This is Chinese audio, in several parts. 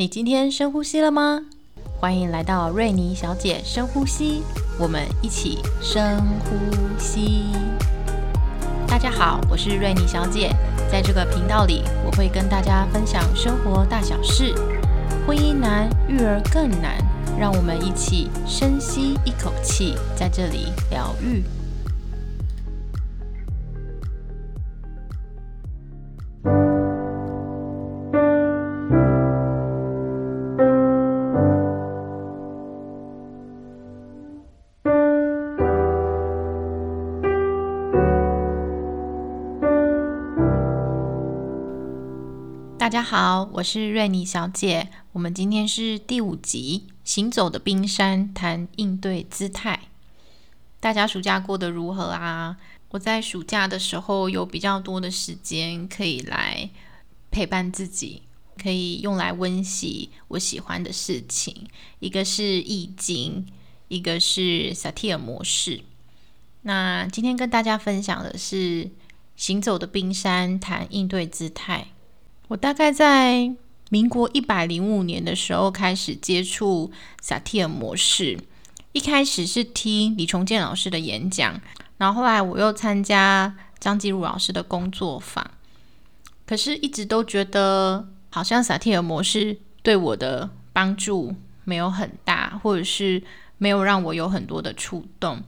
你今天深呼吸了吗？欢迎来到瑞妮小姐深呼吸，我们一起深呼吸。大家好，我是瑞妮小姐，在这个频道里，我会跟大家分享生活大小事。婚姻难，育儿更难，让我们一起深吸一口气，在这里疗愈。好，我是瑞妮小姐。我们今天是第五集《行走的冰山》，谈应对姿态。大家暑假过得如何啊？我在暑假的时候有比较多的时间可以来陪伴自己，可以用来温习我喜欢的事情。一个是易经，一个是萨提尔模式。那今天跟大家分享的是《行走的冰山》，谈应对姿态。我大概在民国一百零五年的时候开始接触萨提尔模式，一开始是听李崇建老师的演讲，然后后来我又参加张继儒老师的工作坊，可是一直都觉得好像萨提尔模式对我的帮助没有很大，或者是没有让我有很多的触动，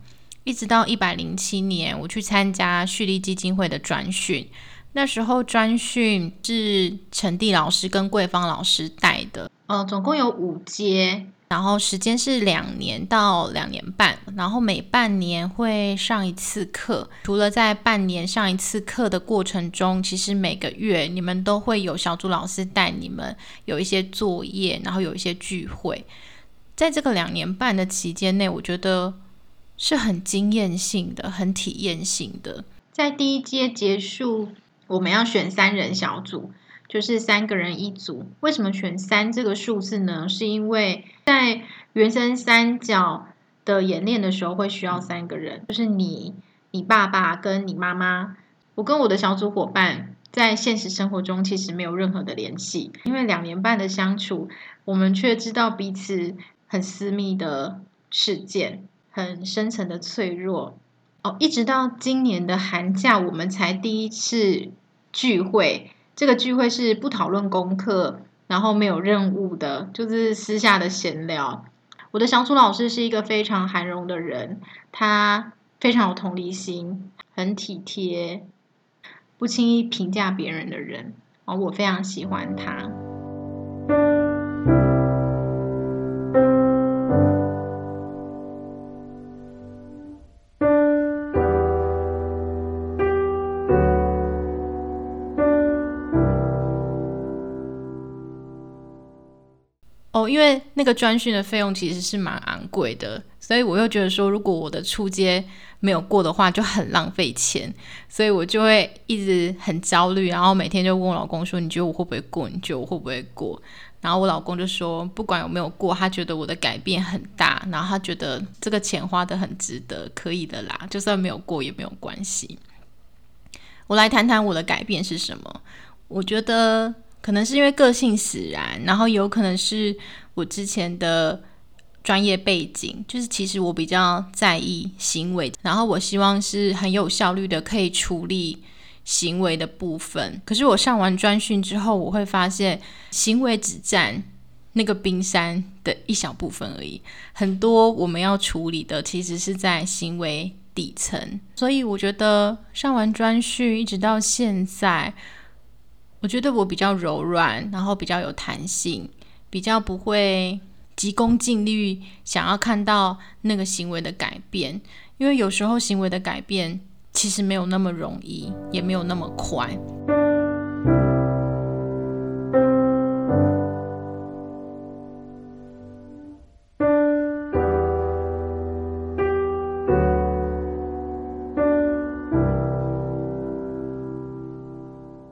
一直到一百零七年我去参加蓄力基金会的转训。那时候专训是陈蒂老师跟桂芳老师带的，呃，总共有五阶，然后时间是两年到两年半，然后每半年会上一次课。除了在半年上一次课的过程中，其实每个月你们都会有小组老师带你们有一些作业，然后有一些聚会。在这个两年半的期间内，我觉得是很经验性的、很体验性的。在第一阶结束。我们要选三人小组，就是三个人一组。为什么选三这个数字呢？是因为在原生三角的演练的时候会需要三个人，就是你、你爸爸跟你妈妈。我跟我的小组伙伴在现实生活中其实没有任何的联系，因为两年半的相处，我们却知道彼此很私密的事件，很深层的脆弱。哦，一直到今年的寒假，我们才第一次。聚会，这个聚会是不讨论功课，然后没有任务的，就是私下的闲聊。我的小楚老师是一个非常涵容的人，他非常有同理心，很体贴，不轻易评价别人的人，哦，我非常喜欢他。因为那个专训的费用其实是蛮昂贵的，所以我又觉得说，如果我的初阶没有过的话，就很浪费钱，所以我就会一直很焦虑，然后每天就问我老公说：“你觉得我会不会过？你觉得我会不会过？”然后我老公就说：“不管有没有过，他觉得我的改变很大，然后他觉得这个钱花的很值得，可以的啦，就算没有过也没有关系。”我来谈谈我的改变是什么？我觉得。可能是因为个性使然，然后有可能是我之前的专业背景，就是其实我比较在意行为，然后我希望是很有效率的可以处理行为的部分。可是我上完专训之后，我会发现行为只占那个冰山的一小部分而已，很多我们要处理的其实是在行为底层。所以我觉得上完专训一直到现在。我觉得我比较柔软，然后比较有弹性，比较不会急功近利，想要看到那个行为的改变。因为有时候行为的改变其实没有那么容易，也没有那么快。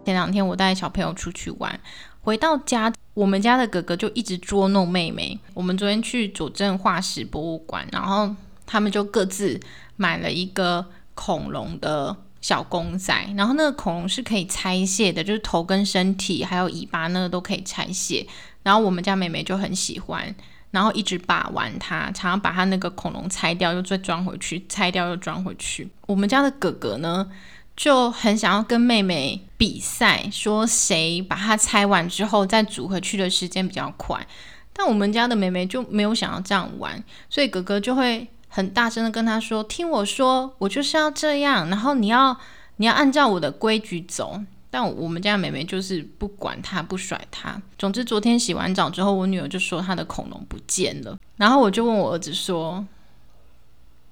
前两天我带小朋友出去玩，回到家，我们家的哥哥就一直捉弄妹妹。我们昨天去佐证化石博物馆，然后他们就各自买了一个恐龙的小公仔，然后那个恐龙是可以拆卸的，就是头跟身体还有尾巴那个都可以拆卸。然后我们家妹妹就很喜欢，然后一直把玩它，常常把它那个恐龙拆掉又再装回去，拆掉又装回去。我们家的哥哥呢就很想要跟妹妹比赛，说谁把它拆完之后再组回去的时间比较快。但我们家的妹妹就没有想要这样玩，所以哥哥就会。很大声的跟他说：“听我说，我就是要这样，然后你要你要按照我的规矩走。”但我们家妹妹就是不管他，不甩他。总之，昨天洗完澡之后，我女儿就说她的恐龙不见了。然后我就问我儿子说：“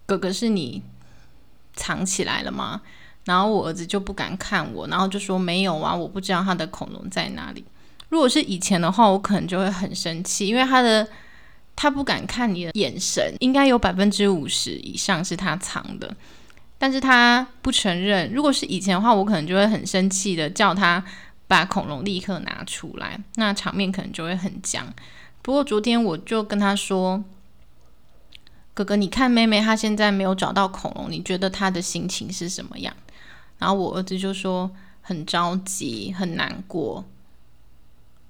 哥哥是你藏起来了吗？”然后我儿子就不敢看我，然后就说：“没有啊，我不知道他的恐龙在哪里。”如果是以前的话，我可能就会很生气，因为他的。他不敢看你的眼神，应该有百分之五十以上是他藏的，但是他不承认。如果是以前的话，我可能就会很生气的叫他把恐龙立刻拿出来，那场面可能就会很僵。不过昨天我就跟他说：“哥哥，你看妹妹她现在没有找到恐龙，你觉得她的心情是什么样？”然后我儿子就说：“很着急，很难过。”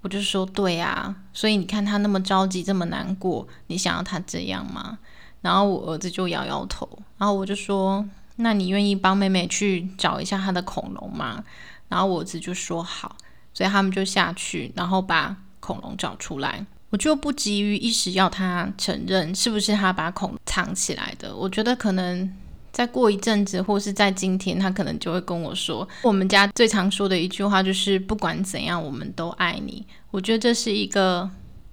我就说对啊，所以你看他那么着急，这么难过，你想要他这样吗？然后我儿子就摇摇头，然后我就说，那你愿意帮妹妹去找一下他的恐龙吗？然后我儿子就说好，所以他们就下去，然后把恐龙找出来。我就不急于一时要他承认是不是他把恐龙藏起来的，我觉得可能。再过一阵子，或是在今天，他可能就会跟我说，我们家最常说的一句话就是“不管怎样，我们都爱你”。我觉得这是一个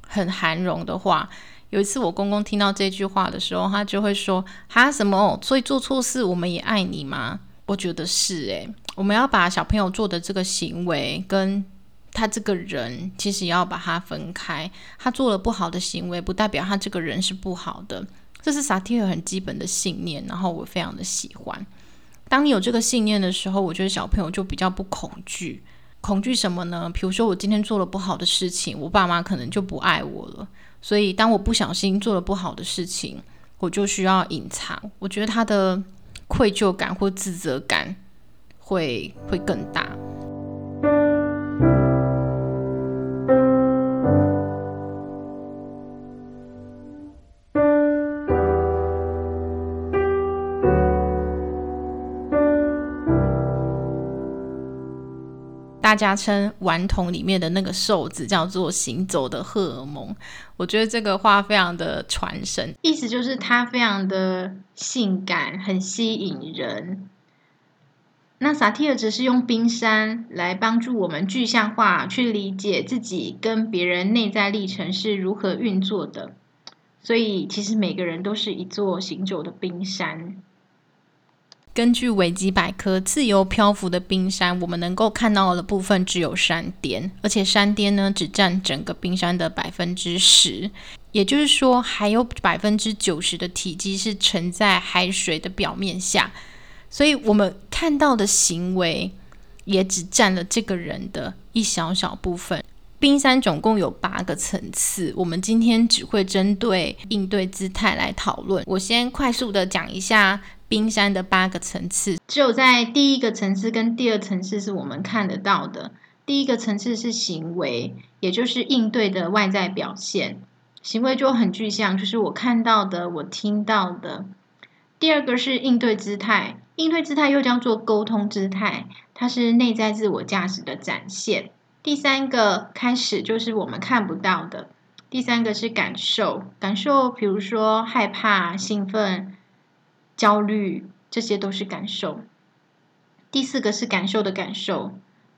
很含容的话。有一次我公公听到这句话的时候，他就会说：“哈什么？所以做错事我们也爱你吗？”我觉得是诶，我们要把小朋友做的这个行为跟他这个人，其实要把它分开。他做了不好的行为，不代表他这个人是不好的。这是萨提尔很基本的信念，然后我非常的喜欢。当你有这个信念的时候，我觉得小朋友就比较不恐惧。恐惧什么呢？比如说我今天做了不好的事情，我爸妈可能就不爱我了。所以当我不小心做了不好的事情，我就需要隐藏。我觉得他的愧疚感或自责感会会更大。大家称顽童里面的那个瘦子叫做行走的荷尔蒙，我觉得这个话非常的传神，意思就是他非常的性感，很吸引人。那萨提尔只是用冰山来帮助我们具象化，去理解自己跟别人内在历程是如何运作的。所以，其实每个人都是一座行走的冰山。根据维基百科，自由漂浮的冰山，我们能够看到的部分只有山巅，而且山巅呢只占整个冰山的百分之十，也就是说，还有百分之九十的体积是沉在海水的表面下，所以我们看到的行为也只占了这个人的一小小部分。冰山总共有八个层次，我们今天只会针对应对姿态来讨论。我先快速的讲一下。冰山的八个层次，只有在第一个层次跟第二层次是我们看得到的。第一个层次是行为，也就是应对的外在表现，行为就很具象，就是我看到的，我听到的。第二个是应对姿态，应对姿态又叫做沟通姿态，它是内在自我价值的展现。第三个开始就是我们看不到的，第三个是感受，感受，比如说害怕、兴奋。焦虑，这些都是感受。第四个是感受的感受，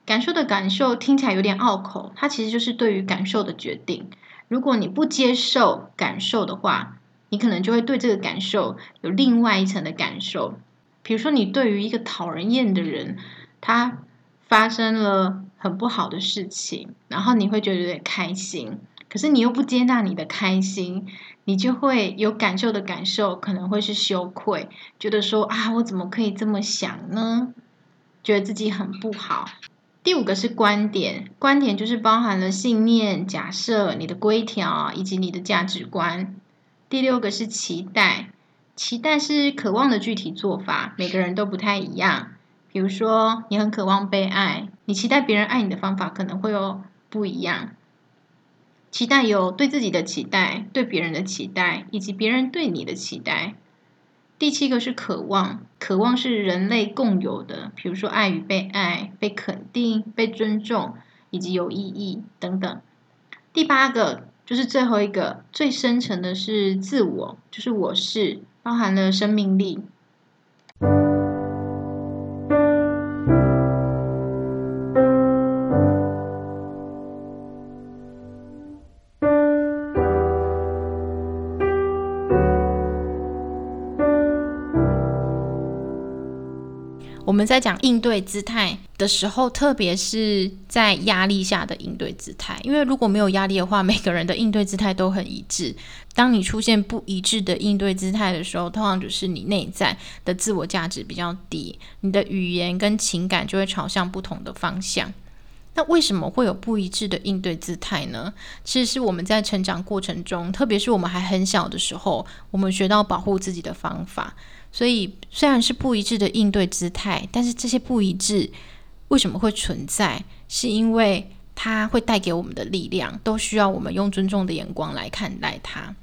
感受的感受听起来有点拗口，它其实就是对于感受的决定。如果你不接受感受的话，你可能就会对这个感受有另外一层的感受。比如说，你对于一个讨人厌的人，他发生了很不好的事情，然后你会觉得有点开心，可是你又不接纳你的开心。你就会有感受的感受，可能会是羞愧，觉得说啊，我怎么可以这么想呢？觉得自己很不好。第五个是观点，观点就是包含了信念、假设、你的规条以及你的价值观。第六个是期待，期待是渴望的具体做法，每个人都不太一样。比如说，你很渴望被爱，你期待别人爱你的方法可能会有不一样。期待有对自己的期待，对别人的期待，以及别人对你的期待。第七个是渴望，渴望是人类共有的，比如说爱与被爱、被肯定、被尊重，以及有意义等等。第八个就是最后一个，最深层的是自我，就是我是，包含了生命力。我们在讲应对姿态的时候，特别是在压力下的应对姿态，因为如果没有压力的话，每个人的应对姿态都很一致。当你出现不一致的应对姿态的时候，通常就是你内在的自我价值比较低，你的语言跟情感就会朝向不同的方向。那为什么会有不一致的应对姿态呢？其实是我们在成长过程中，特别是我们还很小的时候，我们学到保护自己的方法。所以虽然是不一致的应对姿态，但是这些不一致为什么会存在？是因为它会带给我们的力量，都需要我们用尊重的眼光来看待它。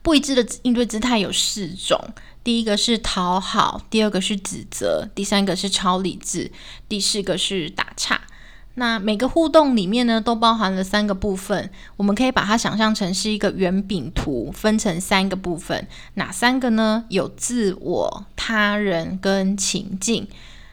不一致的应对姿态有四种：第一个是讨好，第二个是指责，第三个是超理智，第四个是打岔。那每个互动里面呢，都包含了三个部分，我们可以把它想象成是一个圆饼图，分成三个部分。哪三个呢？有自我、他人跟情境。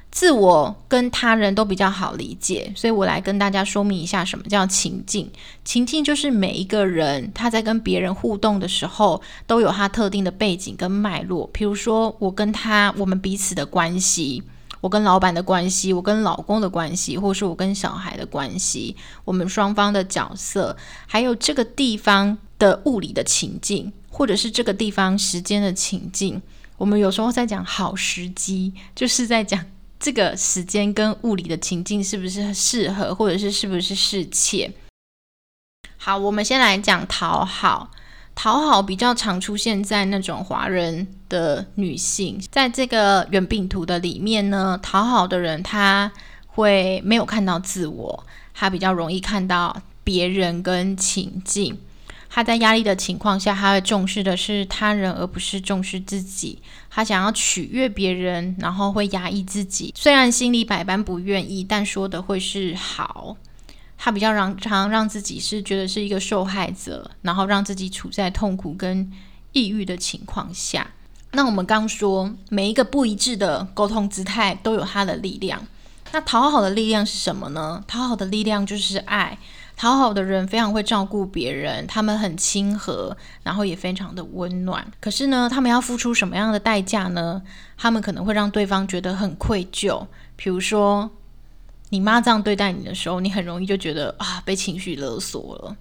自我跟他人都比较好理解，所以我来跟大家说明一下什么叫情境。情境就是每一个人他在跟别人互动的时候，都有他特定的背景跟脉络。比如说，我跟他，我们彼此的关系。我跟老板的关系，我跟老公的关系，或是我跟小孩的关系，我们双方的角色，还有这个地方的物理的情境，或者是这个地方时间的情境，我们有时候在讲好时机，就是在讲这个时间跟物理的情境是不是适合，或者是是不是适切。好，我们先来讲讨好。讨好比较常出现在那种华人的女性，在这个圆饼图的里面呢，讨好的人他会没有看到自我，他比较容易看到别人跟情境。他在压力的情况下，他会重视的是他人，而不是重视自己。他想要取悦别人，然后会压抑自己，虽然心里百般不愿意，但说的会是好。他比较让常让自己是觉得是一个受害者，然后让自己处在痛苦跟抑郁的情况下。那我们刚说每一个不一致的沟通姿态都有它的力量。那讨好的力量是什么呢？讨好的力量就是爱。讨好的人非常会照顾别人，他们很亲和，然后也非常的温暖。可是呢，他们要付出什么样的代价呢？他们可能会让对方觉得很愧疚，比如说。你妈这样对待你的时候，你很容易就觉得啊被情绪勒索了，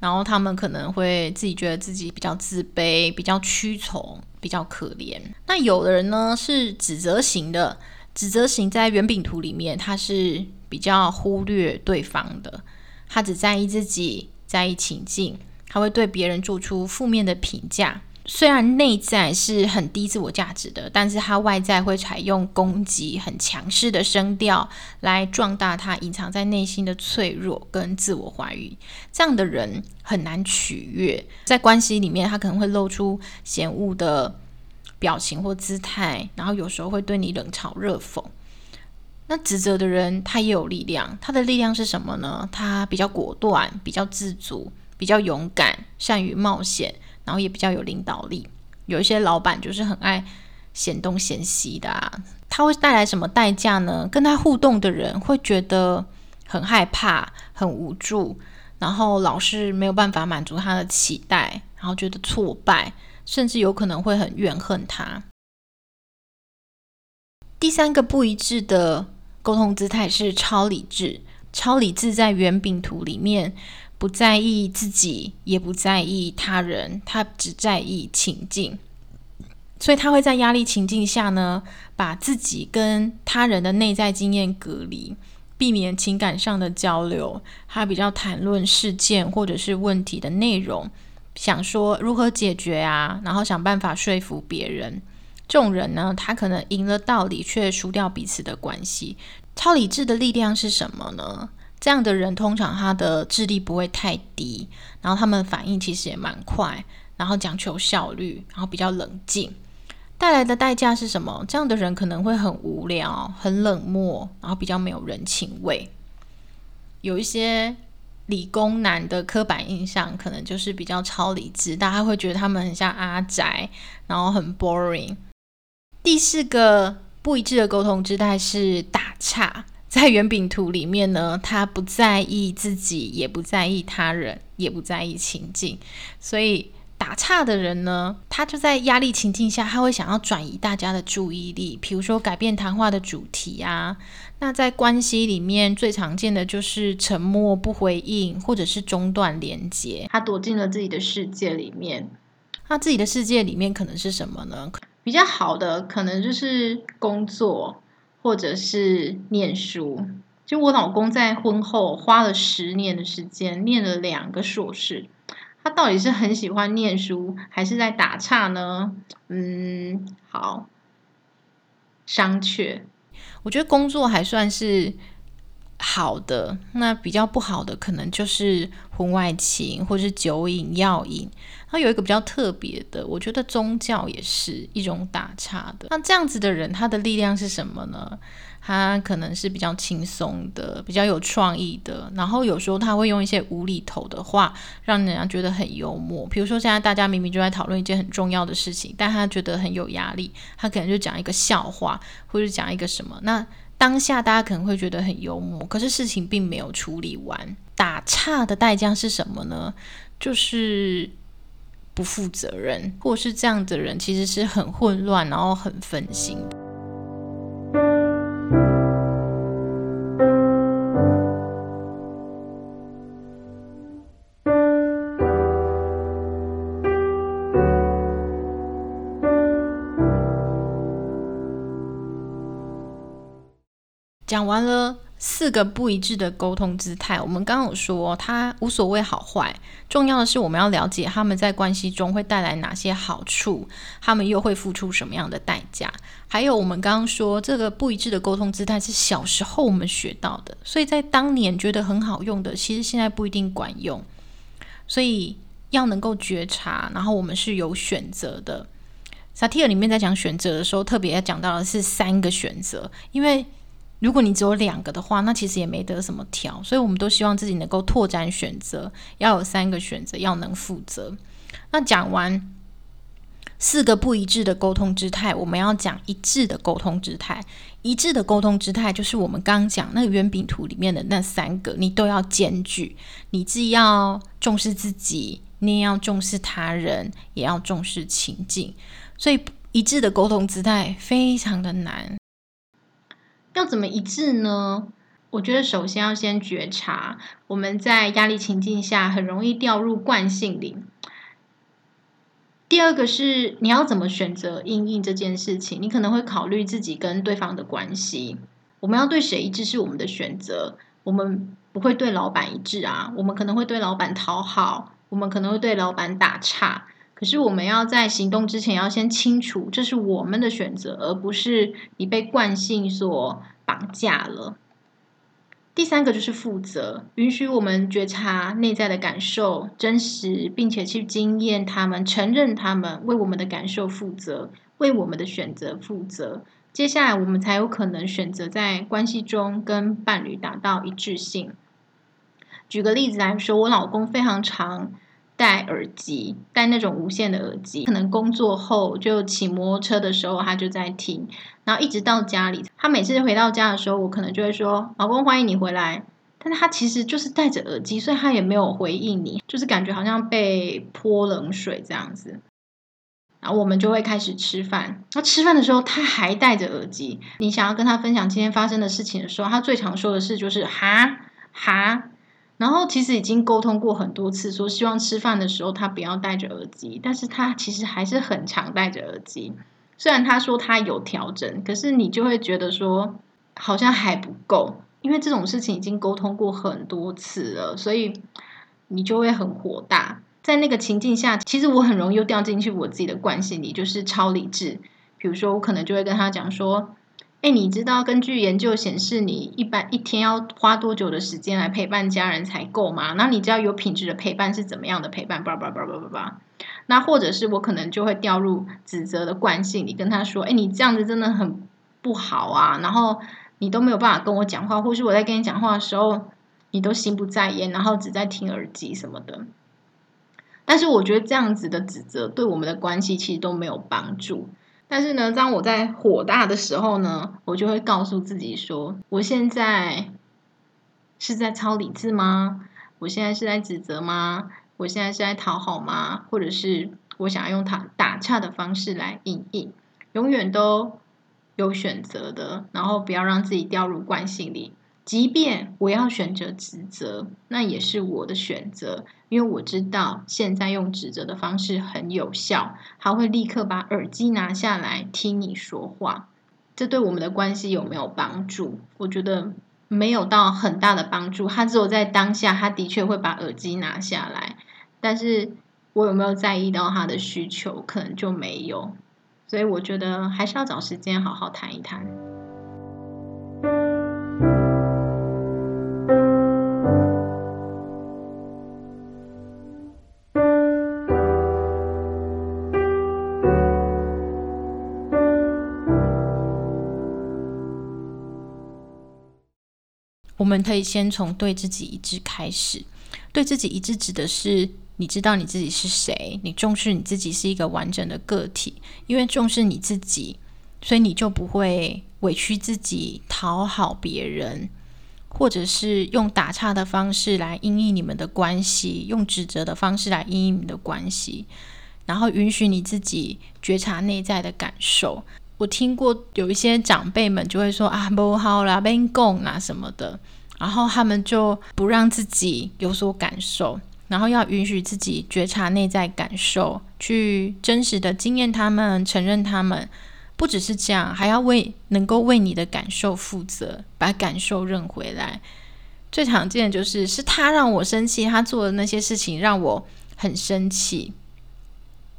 然后他们可能会自己觉得自己比较自卑、比较屈从、比较可怜。那有的人呢是指责型的，指责型在圆饼图里面，他是比较忽略对方的，他只在意自己，在意情境，他会对别人做出负面的评价。虽然内在是很低自我价值的，但是他外在会采用攻击、很强势的声调来壮大他隐藏在内心的脆弱跟自我怀疑。这样的人很难取悦，在关系里面，他可能会露出嫌恶的表情或姿态，然后有时候会对你冷嘲热讽。那指责的人，他也有力量，他的力量是什么呢？他比较果断，比较自主，比较勇敢，善于冒险。然后也比较有领导力，有一些老板就是很爱嫌东嫌西的啊。他会带来什么代价呢？跟他互动的人会觉得很害怕、很无助，然后老是没有办法满足他的期待，然后觉得挫败，甚至有可能会很怨恨他。第三个不一致的沟通姿态是超理智。超理智在圆饼图里面。不在意自己，也不在意他人，他只在意情境，所以他会在压力情境下呢，把自己跟他人的内在经验隔离，避免情感上的交流。他比较谈论事件或者是问题的内容，想说如何解决啊，然后想办法说服别人。这种人呢，他可能赢了道理，却输掉彼此的关系。超理智的力量是什么呢？这样的人通常他的智力不会太低，然后他们反应其实也蛮快，然后讲求效率，然后比较冷静。带来的代价是什么？这样的人可能会很无聊、很冷漠，然后比较没有人情味。有一些理工男的刻板印象，可能就是比较超理智，大家会觉得他们很像阿宅，然后很 boring。第四个不一致的沟通姿态是打岔。在圆饼图里面呢，他不在意自己，也不在意他人，也不在意情境，所以。打岔的人呢，他就在压力情境下，他会想要转移大家的注意力，比如说改变谈话的主题啊。那在关系里面最常见的就是沉默不回应，或者是中断连接。他躲进了自己的世界里面。他自己的世界里面可能是什么呢？比较好的可能就是工作，或者是念书。就我老公在婚后花了十年的时间，念了两个硕士。他到底是很喜欢念书，还是在打岔呢？嗯，好，商榷。我觉得工作还算是好的，那比较不好的可能就是婚外情，或是酒瘾、药瘾。他有一个比较特别的，我觉得宗教也是一种打岔的。那这样子的人，他的力量是什么呢？他可能是比较轻松的，比较有创意的，然后有时候他会用一些无厘头的话，让人家觉得很幽默。比如说现在大家明明就在讨论一件很重要的事情，但他觉得很有压力，他可能就讲一个笑话，或者讲一个什么。那当下大家可能会觉得很幽默，可是事情并没有处理完。打岔的代价是什么呢？就是不负责任，或是这样的人其实是很混乱，然后很分心。讲完了四个不一致的沟通姿态，我们刚刚有说，他无所谓好坏，重要的是我们要了解他们在关系中会带来哪些好处，他们又会付出什么样的代价。还有，我们刚刚说这个不一致的沟通姿态是小时候我们学到的，所以在当年觉得很好用的，其实现在不一定管用。所以要能够觉察，然后我们是有选择的。萨提尔里面在讲选择的时候，特别要讲到的是三个选择，因为。如果你只有两个的话，那其实也没得什么挑，所以我们都希望自己能够拓展选择，要有三个选择，要能负责。那讲完四个不一致的沟通姿态，我们要讲一致的沟通姿态。一致的沟通姿态就是我们刚讲那个圆饼图里面的那三个，你都要兼具。你既要重视自己，你也要重视他人，也要重视情境。所以一致的沟通姿态非常的难。要怎么一致呢？我觉得首先要先觉察我们在压力情境下很容易掉入惯性里。第二个是你要怎么选择应应这件事情，你可能会考虑自己跟对方的关系。我们要对谁一致是我们的选择，我们不会对老板一致啊，我们可能会对老板讨好，我们可能会对老板打岔。可是我们要在行动之前要先清楚，这是我们的选择，而不是你被惯性所绑架了。第三个就是负责，允许我们觉察内在的感受真实，并且去经验他们，承认他们，为我们的感受负责，为我们的选择负责。接下来我们才有可能选择在关系中跟伴侣达到一致性。举个例子来说，我老公非常长。戴耳机，戴那种无线的耳机，可能工作后就骑摩托车的时候，他就在听，然后一直到家里。他每次回到家的时候，我可能就会说：“老公，欢迎你回来。”但他其实就是戴着耳机，所以他也没有回应你，就是感觉好像被泼冷水这样子。然后我们就会开始吃饭。那吃饭的时候，他还戴着耳机。你想要跟他分享今天发生的事情的时候，他最常说的是就是“哈哈”。然后其实已经沟通过很多次，说希望吃饭的时候他不要戴着耳机，但是他其实还是很常戴着耳机。虽然他说他有调整，可是你就会觉得说好像还不够，因为这种事情已经沟通过很多次了，所以你就会很火大。在那个情境下，其实我很容易又掉进去我自己的惯性里，就是超理智。比如说，我可能就会跟他讲说：“哎，你知道根据研究显示，你一般一天要花多久的时间来陪伴家人才够吗？那你知道有品质的陪伴是怎么样的陪伴？叭叭叭叭叭叭。那或者是我可能就会掉入指责的惯性，你跟他说：“哎，你这样子真的很不好啊！”然后你都没有办法跟我讲话，或是我在跟你讲话的时候，你都心不在焉，然后只在听耳机什么的。但是我觉得这样子的指责对我们的关系其实都没有帮助。但是呢，当我在火大的时候呢，我就会告诉自己说：我现在是在超理智吗？我现在是在指责吗？我现在是在讨好吗？或者是我想要用他打岔的方式来应应？永远都有选择的，然后不要让自己掉入惯性里。即便我要选择指责，那也是我的选择，因为我知道现在用指责的方式很有效，他会立刻把耳机拿下来听你说话。这对我们的关系有没有帮助？我觉得没有到很大的帮助。他只有在当下，他的确会把耳机拿下来，但是我有没有在意到他的需求，可能就没有。所以我觉得还是要找时间好好谈一谈。我们可以先从对自己一致开始。对自己一致指的是，你知道你自己是谁，你重视你自己是一个完整的个体。因为重视你自己，所以你就不会委屈自己讨好别人，或者是用打岔的方式来因应你们的关系，用指责的方式来因应你们的关系。然后允许你自己觉察内在的感受。我听过有一些长辈们就会说啊，不好啦，被供啊什么的。然后他们就不让自己有所感受，然后要允许自己觉察内在感受，去真实的经验他们，承认他们。不只是这样，还要为能够为你的感受负责，把感受认回来。最常见的就是是他让我生气，他做的那些事情让我很生气，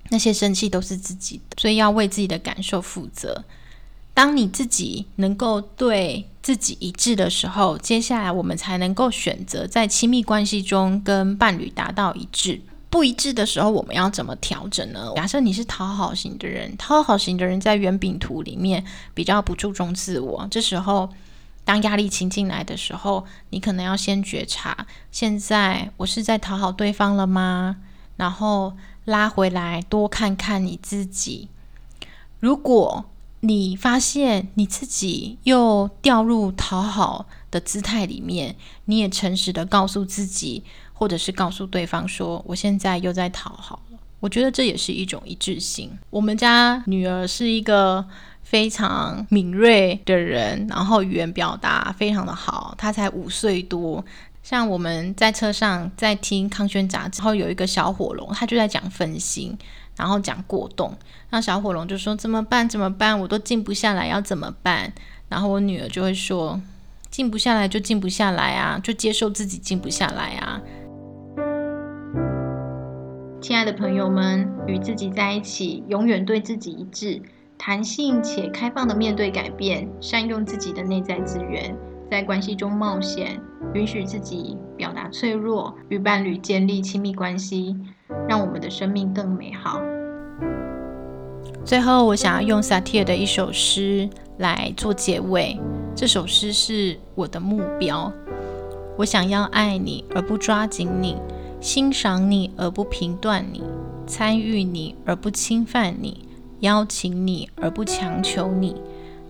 那些生气都是自己的，所以要为自己的感受负责。当你自己能够对自己一致的时候，接下来我们才能够选择在亲密关系中跟伴侣达到一致。不一致的时候，我们要怎么调整呢？假设你是讨好型的人，讨好型的人在圆饼图里面比较不注重自我。这时候，当压力情进来的时候，你可能要先觉察：现在我是在讨好对方了吗？然后拉回来，多看看你自己。如果你发现你自己又掉入讨好的姿态里面，你也诚实的告诉自己，或者是告诉对方说：“我现在又在讨好了。”我觉得这也是一种一致性。我们家女儿是一个非常敏锐的人，然后语言表达非常的好。她才五岁多，像我们在车上在听康轩杂志，然后有一个小火龙，他就在讲分心。然后讲过动，那小火龙就说怎么办？怎么办？我都静不下来，要怎么办？然后我女儿就会说，静不下来就静不下来啊，就接受自己静不下来啊。亲爱的朋友们，与自己在一起，永远对自己一致，弹性且开放的面对改变，善用自己的内在资源，在关系中冒险，允许自己表达脆弱，与伴侣建立亲密关系。让我们的生命更美好。最后，我想要用萨提尔的一首诗来做结尾。这首诗是我的目标。我想要爱你而不抓紧你，欣赏你而不评断你，参与你而不侵犯你，邀请你而不强求你，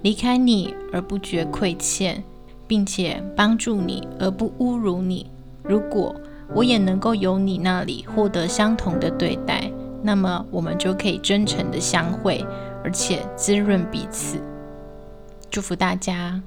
离开你而不觉亏欠，并且帮助你而不侮辱你。如果我也能够由你那里获得相同的对待，那么我们就可以真诚的相会，而且滋润彼此。祝福大家。